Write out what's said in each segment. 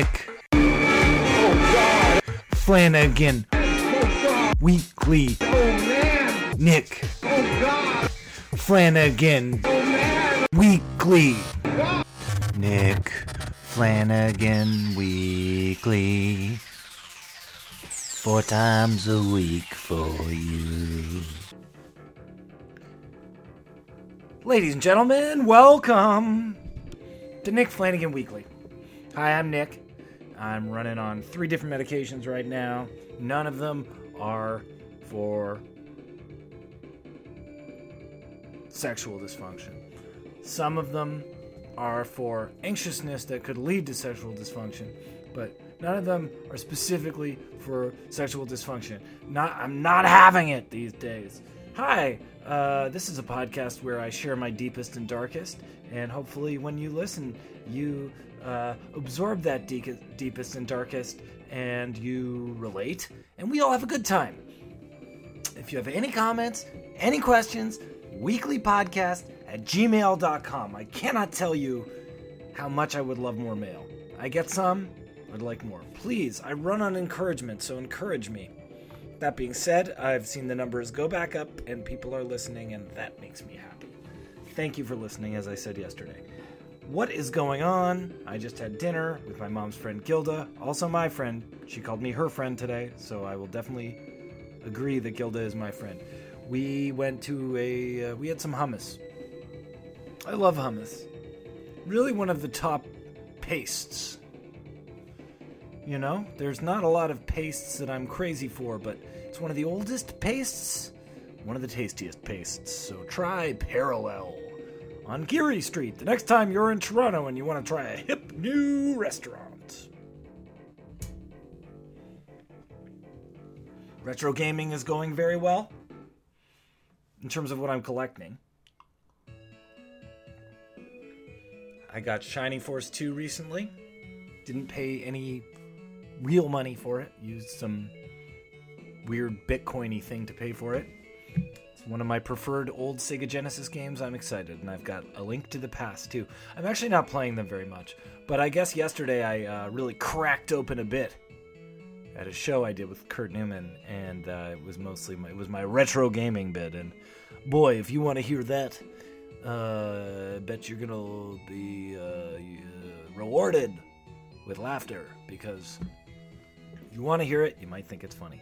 Nick. Flanagan. Weekly. Nick. Flanagan. Weekly. Nick Flanagan. Weekly. Four times a week for you. Ladies and gentlemen, welcome to Nick Flanagan Weekly. Hi, I'm Nick. I'm running on three different medications right now. None of them are for sexual dysfunction. Some of them are for anxiousness that could lead to sexual dysfunction, but none of them are specifically for sexual dysfunction. Not, I'm not having it these days. Hi, uh, this is a podcast where I share my deepest and darkest, and hopefully, when you listen, you uh, absorb that de- deepest and darkest, and you relate, and we all have a good time. If you have any comments, any questions, weeklypodcast at gmail.com. I cannot tell you how much I would love more mail. I get some, I'd like more. Please, I run on encouragement, so encourage me. That being said, I've seen the numbers go back up and people are listening, and that makes me happy. Thank you for listening, as I said yesterday. What is going on? I just had dinner with my mom's friend Gilda, also my friend. She called me her friend today, so I will definitely agree that Gilda is my friend. We went to a, uh, we had some hummus. I love hummus. Really one of the top pastes. You know, there's not a lot of pastes that I'm crazy for, but it's one of the oldest pastes, one of the tastiest pastes. So try Parallel on Geary Street the next time you're in Toronto and you want to try a hip new restaurant. Retro gaming is going very well in terms of what I'm collecting. I got Shining Force 2 recently. Didn't pay any real money for it. Used some weird Bitcoiny thing to pay for it. One of my preferred old Sega Genesis games. I'm excited, and I've got a link to the past too. I'm actually not playing them very much, but I guess yesterday I uh, really cracked open a bit at a show I did with Kurt Newman, and uh, it was mostly my, it was my retro gaming bit. And boy, if you want to hear that, uh, I bet you're gonna be uh, rewarded with laughter because you want to hear it, you might think it's funny.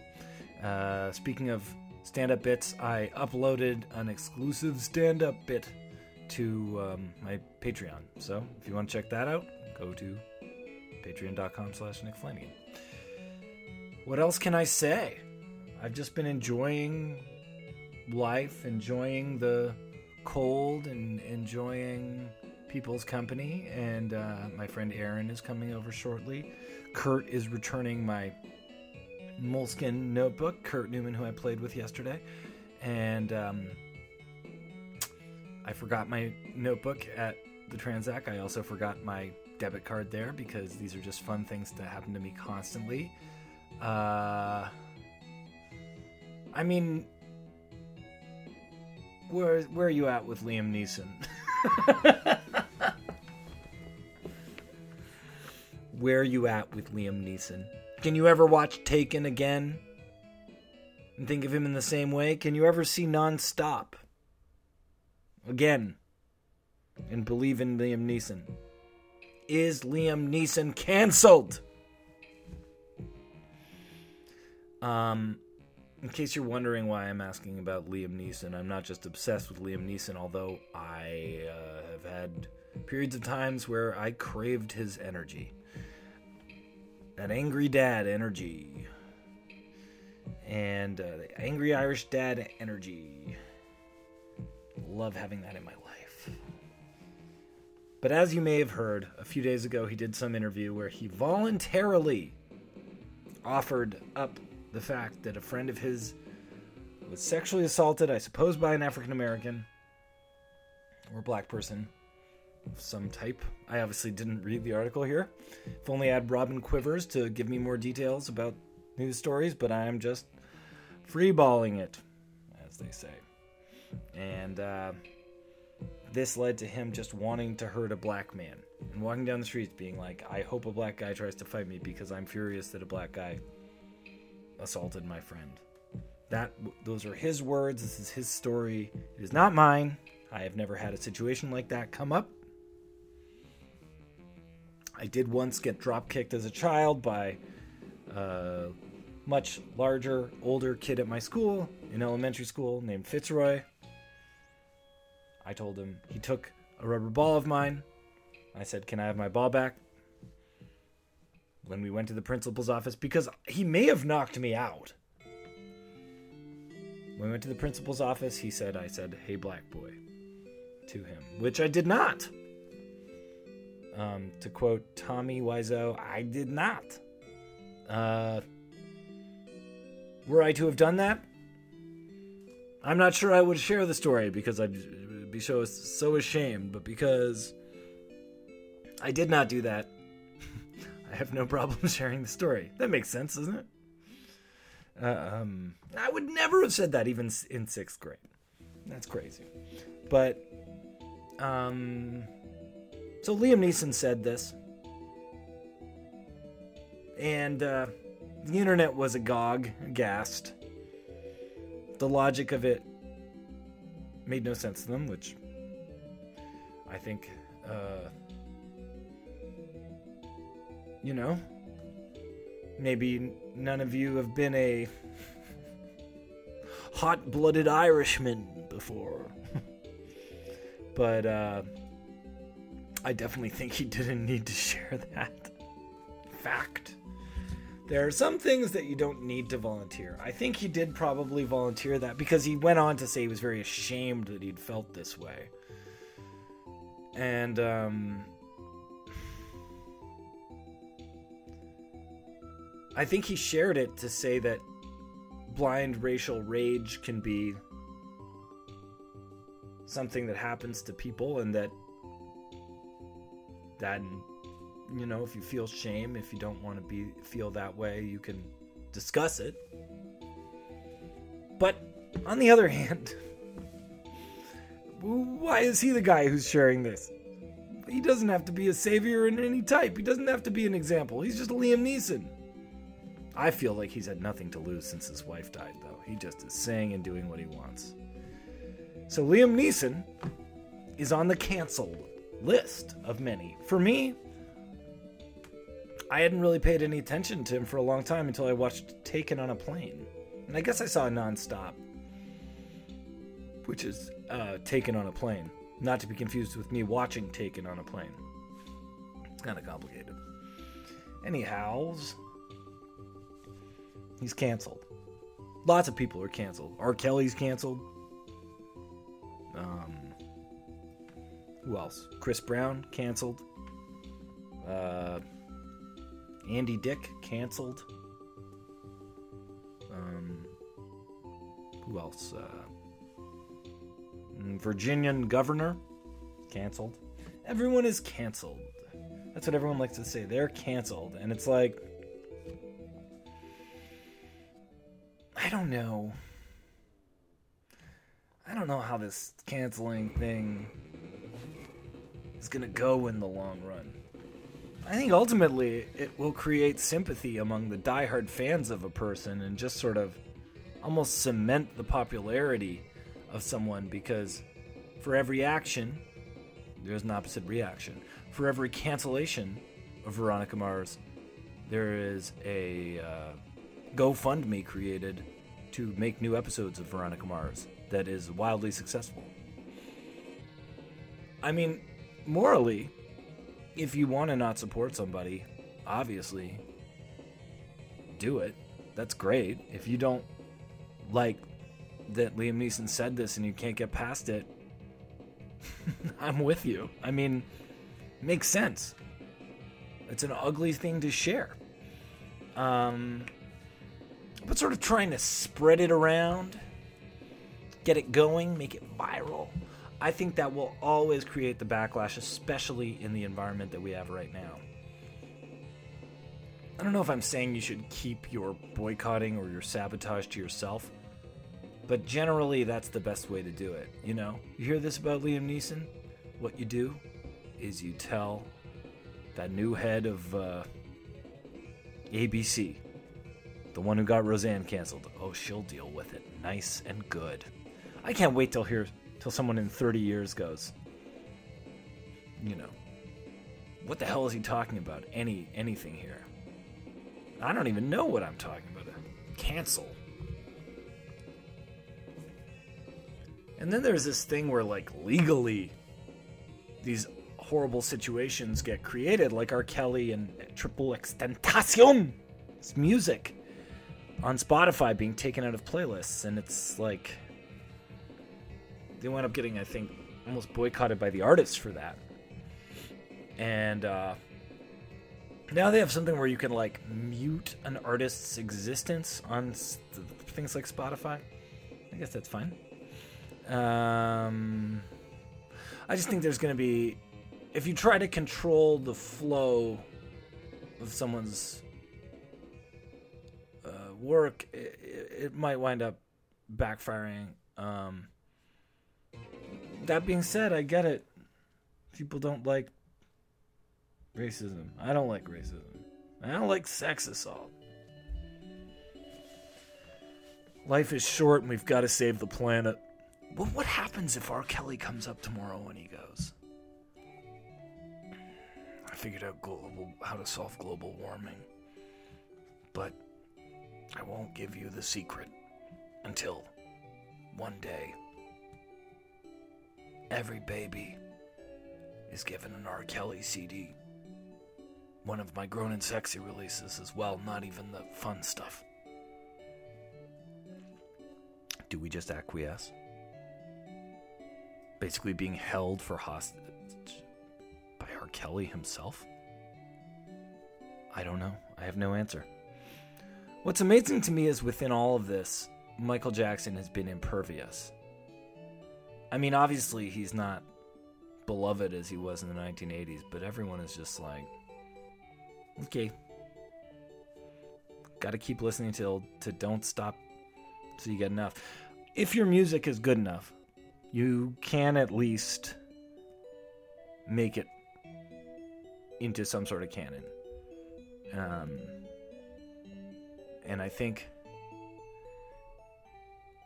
Uh, speaking of stand up bits, I uploaded an exclusive stand up bit to um, my Patreon. So if you want to check that out, go to patreon.com slash Nick Flanagan. What else can I say? I've just been enjoying life, enjoying the cold, and enjoying people's company. And uh, my friend Aaron is coming over shortly. Kurt is returning my Moleskine notebook, Kurt Newman, who I played with yesterday. And um, I forgot my notebook at the Tranzac. I also forgot my debit card there because these are just fun things to happen to me constantly. Uh, I mean, where where are you at with Liam Neeson? where are you at with Liam Neeson? Can you ever watch Taken again and think of him in the same way? Can you ever see Nonstop again and believe in Liam Neeson? Is Liam Neeson canceled? Um, in case you're wondering why I'm asking about Liam Neeson, I'm not just obsessed with Liam Neeson, although I uh, have had periods of times where I craved his energy. That angry dad energy. And uh, the angry Irish dad energy. Love having that in my life. But as you may have heard, a few days ago he did some interview where he voluntarily offered up the fact that a friend of his was sexually assaulted, I suppose, by an African American or black person of some type. I obviously didn't read the article here. If only I had Robin Quivers to give me more details about news stories, but I am just freeballing it, as they say. And uh, this led to him just wanting to hurt a black man. and walking down the streets being like, I hope a black guy tries to fight me because I'm furious that a black guy assaulted my friend. That those are his words. This is his story. It is not mine. I have never had a situation like that come up. I did once get drop kicked as a child by a much larger, older kid at my school in elementary school named Fitzroy. I told him he took a rubber ball of mine. I said, Can I have my ball back? When we went to the principal's office, because he may have knocked me out. When we went to the principal's office, he said, I said, Hey, black boy, to him, which I did not. Um, to quote Tommy Wiseau, I did not. Uh, were I to have done that, I'm not sure I would share the story because I'd be so, so ashamed, but because I did not do that, I have no problem sharing the story. That makes sense, doesn't it? Uh, um, I would never have said that even in sixth grade. That's crazy. But, um, so Liam Neeson said this. And uh, the internet was agog, aghast. The logic of it made no sense to them, which I think, uh, you know, maybe none of you have been a hot blooded Irishman before. but uh, I definitely think he didn't need to share that fact. There are some things that you don't need to volunteer. I think he did probably volunteer that because he went on to say he was very ashamed that he'd felt this way. And, um, I think he shared it to say that blind racial rage can be something that happens to people and that that you know if you feel shame if you don't want to be feel that way you can discuss it. But on the other hand why is he the guy who's sharing this? He doesn't have to be a savior in any type. He doesn't have to be an example. He's just liam neeson. I feel like he's had nothing to lose since his wife died though. He just is saying and doing what he wants. So liam neeson is on the canceled list of many for me I hadn't really paid any attention to him for a long time until I watched Taken on a Plane. And I guess I saw Nonstop, which is uh, Taken on a Plane. Not to be confused with me watching Taken on a Plane. It's kind of complicated. Anyhows, he's canceled. Lots of people are canceled. R. Kelly's canceled. Um, who else? Chris Brown canceled. Uh, Andy Dick canceled. Um, who else? Uh, mm, Virginian governor canceled. Everyone is canceled. That's what everyone likes to say. They're canceled, and it's like, I don't know. I don't know how this canceling thing is gonna go in the long run. I think ultimately it will create sympathy among the diehard fans of a person and just sort of almost cement the popularity of someone because for every action, there's an opposite reaction. For every cancellation of Veronica Mars, there is a uh, GoFundMe created to make new episodes of Veronica Mars that is wildly successful. I mean, morally, if you want to not support somebody, obviously, do it. That's great. If you don't like that Liam Neeson said this and you can't get past it, I'm with you. I mean, makes sense. It's an ugly thing to share. Um, but sort of trying to spread it around, get it going, make it viral. I think that will always create the backlash, especially in the environment that we have right now. I don't know if I'm saying you should keep your boycotting or your sabotage to yourself, but generally that's the best way to do it. You know, you hear this about Liam Neeson? What you do is you tell that new head of uh, ABC, the one who got Roseanne canceled. Oh, she'll deal with it nice and good. I can't wait till here till someone in 30 years goes, you know, what the hell is he talking about? Any anything here? I don't even know what I'm talking about. Cancel. And then there's this thing where like legally these horrible situations get created, like R. Kelly and XXXTentacion. It's music on Spotify being taken out of playlists, and it's like they wound up getting, I think, almost boycotted by the artists for that. And uh, now they have something where you can like mute an artist's existence on things like Spotify. I guess that's fine. Um, I just think there's going to be, if you try to control the flow of someone's uh, work, it, it, might wind up backfiring. Um, that being said, I get it. People don't like racism. I don't like racism. I don't like sex assault. Life is short and we've got to save the planet. Well, what happens if R. Kelly comes up tomorrow and he goes, I figured out global, how to solve global warming, but I won't give you the secret until one day every baby is given an R. Kelly CD. One of my Grown and Sexy releases as well, not even the fun stuff. Do we just acquiesce? basically being held for hostage by R. Kelly himself? I don't know. I have no answer. What's amazing to me is within all of this, Michael Jackson has been impervious. I mean, obviously, he's not beloved as he was in the 1980s, but everyone is just like, okay, got to keep listening till to don't stop so you get enough. If your music is good enough, you can at least make it into some sort of canon. Um, and I think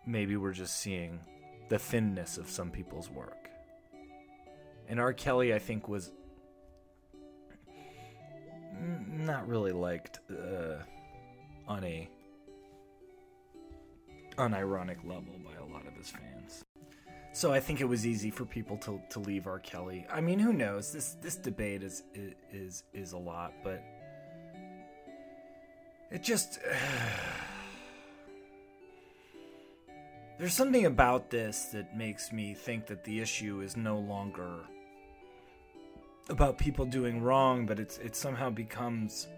maybe we're just seeing the thinness of some people's work. And R. Kelly, I think, was not really liked uh, on a unironic level by a lot of his fans. So I think it was easy for people to, to leave R. Kelly. I mean, who knows? This this debate is is is a lot, but it just uh, there's something about this that makes me think that the issue is no longer about people doing wrong, but it's it somehow becomes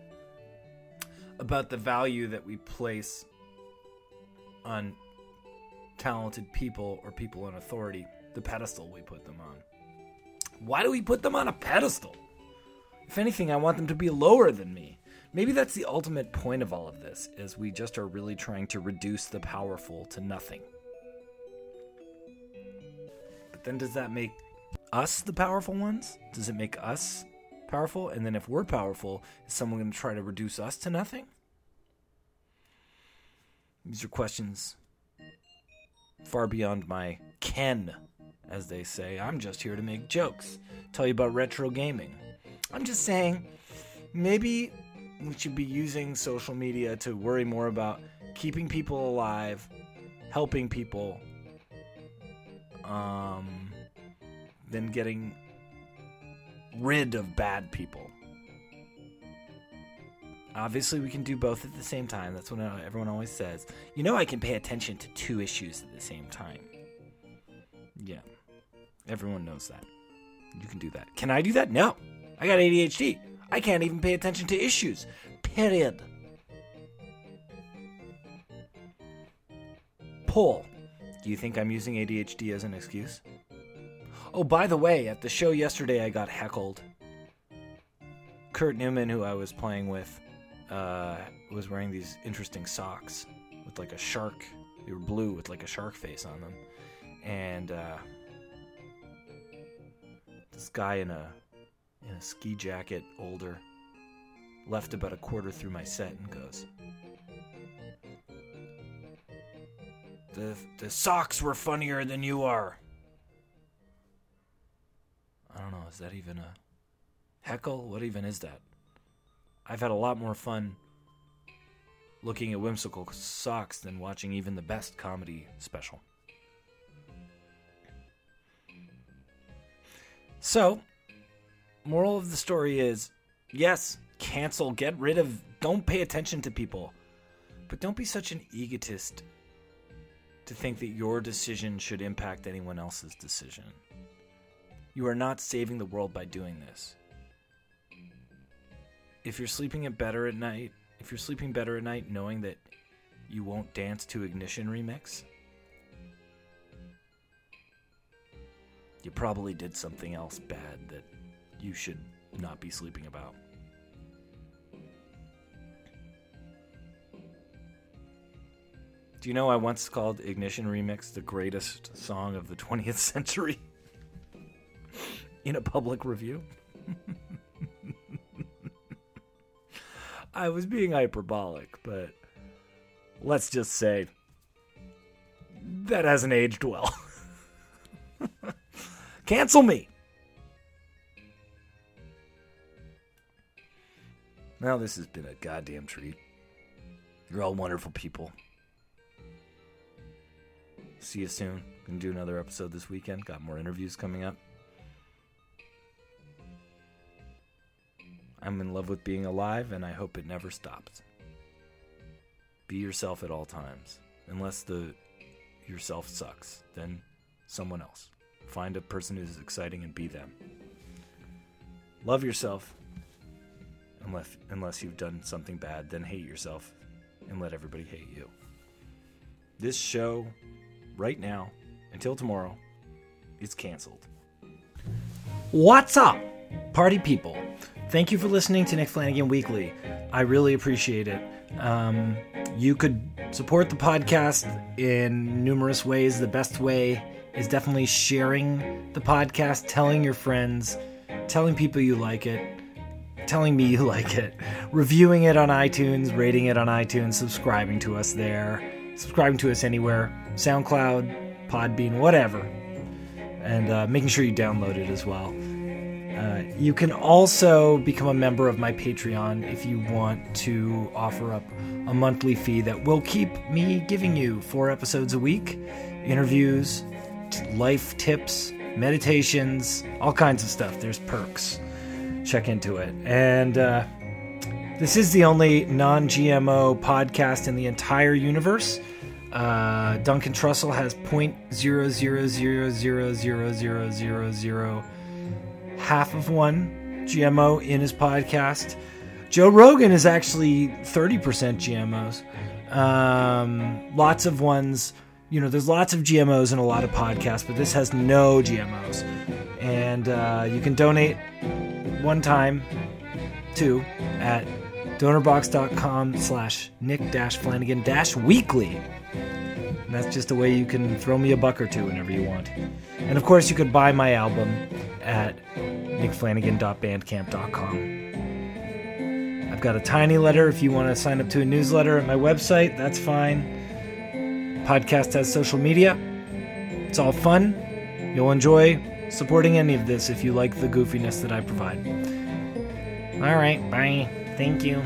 about the value that we place on talented people or people in authority, the pedestal we put them on. Why do we put them on a pedestal? If anything, I want them to be lower than me. Maybe that's the ultimate point of all of this, is we just are really trying to reduce the powerful to nothing. Then does that make us the powerful ones? Does it make us powerful? And then if we're powerful, is someone going to try to reduce us to nothing? These are questions far beyond my ken, as they say. I'm just here to make jokes, tell you about retro gaming. I'm just saying, maybe we should be using social media to worry more about keeping people alive, helping people, um, than getting rid of bad people. Obviously, we can do both at the same time. That's what everyone always says. You know, I can pay attention to two issues at the same time. Yeah. Everyone knows that. You can do that. Can I do that? No. I got ADHD. I can't even pay attention to issues. Period. Poll. Do you think I'm using ADHD as an excuse? Oh, by the way, at the show yesterday, I got heckled. Kurt Newman, who I was playing with, uh, was wearing these interesting socks with like a shark. They were blue with like a shark face on them, and uh, this guy in a in a ski jacket, older, left about a quarter through my set, and goes, The, the socks were funnier than you are. I don't know, is that even a heckle? What even is that? I've had a lot more fun looking at whimsical socks than watching even the best comedy special. So, moral of the story is yes, cancel, get rid of, don't pay attention to people. But don't be such an egotist to think that your decision should impact anyone else's decision. You are not saving the world by doing this. If you're sleeping it better at night, if you're sleeping better at night knowing that you won't dance to Ignition Remix, you probably did something else bad that you should not be sleeping about. Do you know I once called Ignition Remix the greatest song of the 20th century? In a public review? I was being hyperbolic, but let's just say that hasn't aged well. Cancel me! Well, this has been a goddamn treat. You're all wonderful people. See you soon. Gonna do another episode this weekend. Got more interviews coming up. I'm in love with being alive, and I hope it never stops. Be yourself at all times. Unless the yourself sucks, then someone else. Find a person who's exciting and be them. Love yourself. Unless unless you've done something bad, then hate yourself and let everybody hate you. This show right now until tomorrow it's canceled. What's up, party people? Thank you for listening to Nick Flanagan Weekly. I really appreciate it. Um, you could support the podcast in numerous ways. The best way is definitely sharing the podcast, telling your friends, telling people you like it, telling me you like it, reviewing it on iTunes, rating it on iTunes, subscribing to us there, subscribing to us anywhere, SoundCloud, Podbean, whatever, and uh, making sure you download it as well. Uh, you can also become a member of my Patreon if you want to offer up a monthly fee that will keep me giving you four episodes a week, interviews, life tips, meditations, all kinds of stuff. There's perks. Check into it. And uh, this is the only non GMO podcast in the entire universe. Uh, Duncan Trussell has point zero zero zero zero zero zero zero zero half of one GMO in his podcast. Joe Rogan is actually 30% GMOs. Um, lots of ones, you know, there's lots of GMOs in a lot of podcasts, but this has no GMOs. And uh, you can donate one time too at donorbox.com slash nick dash. And that's just a way you can throw me a buck or two whenever you want. And of course, you could buy my album at nickflanagan.bandcamp.com. I've got a tiny letter if you want to sign up to a newsletter at my website, that's fine. Podcast has social media. It's all fun. You'll enjoy supporting any of this if you like the goofiness that I provide. All right, bye. Thank you.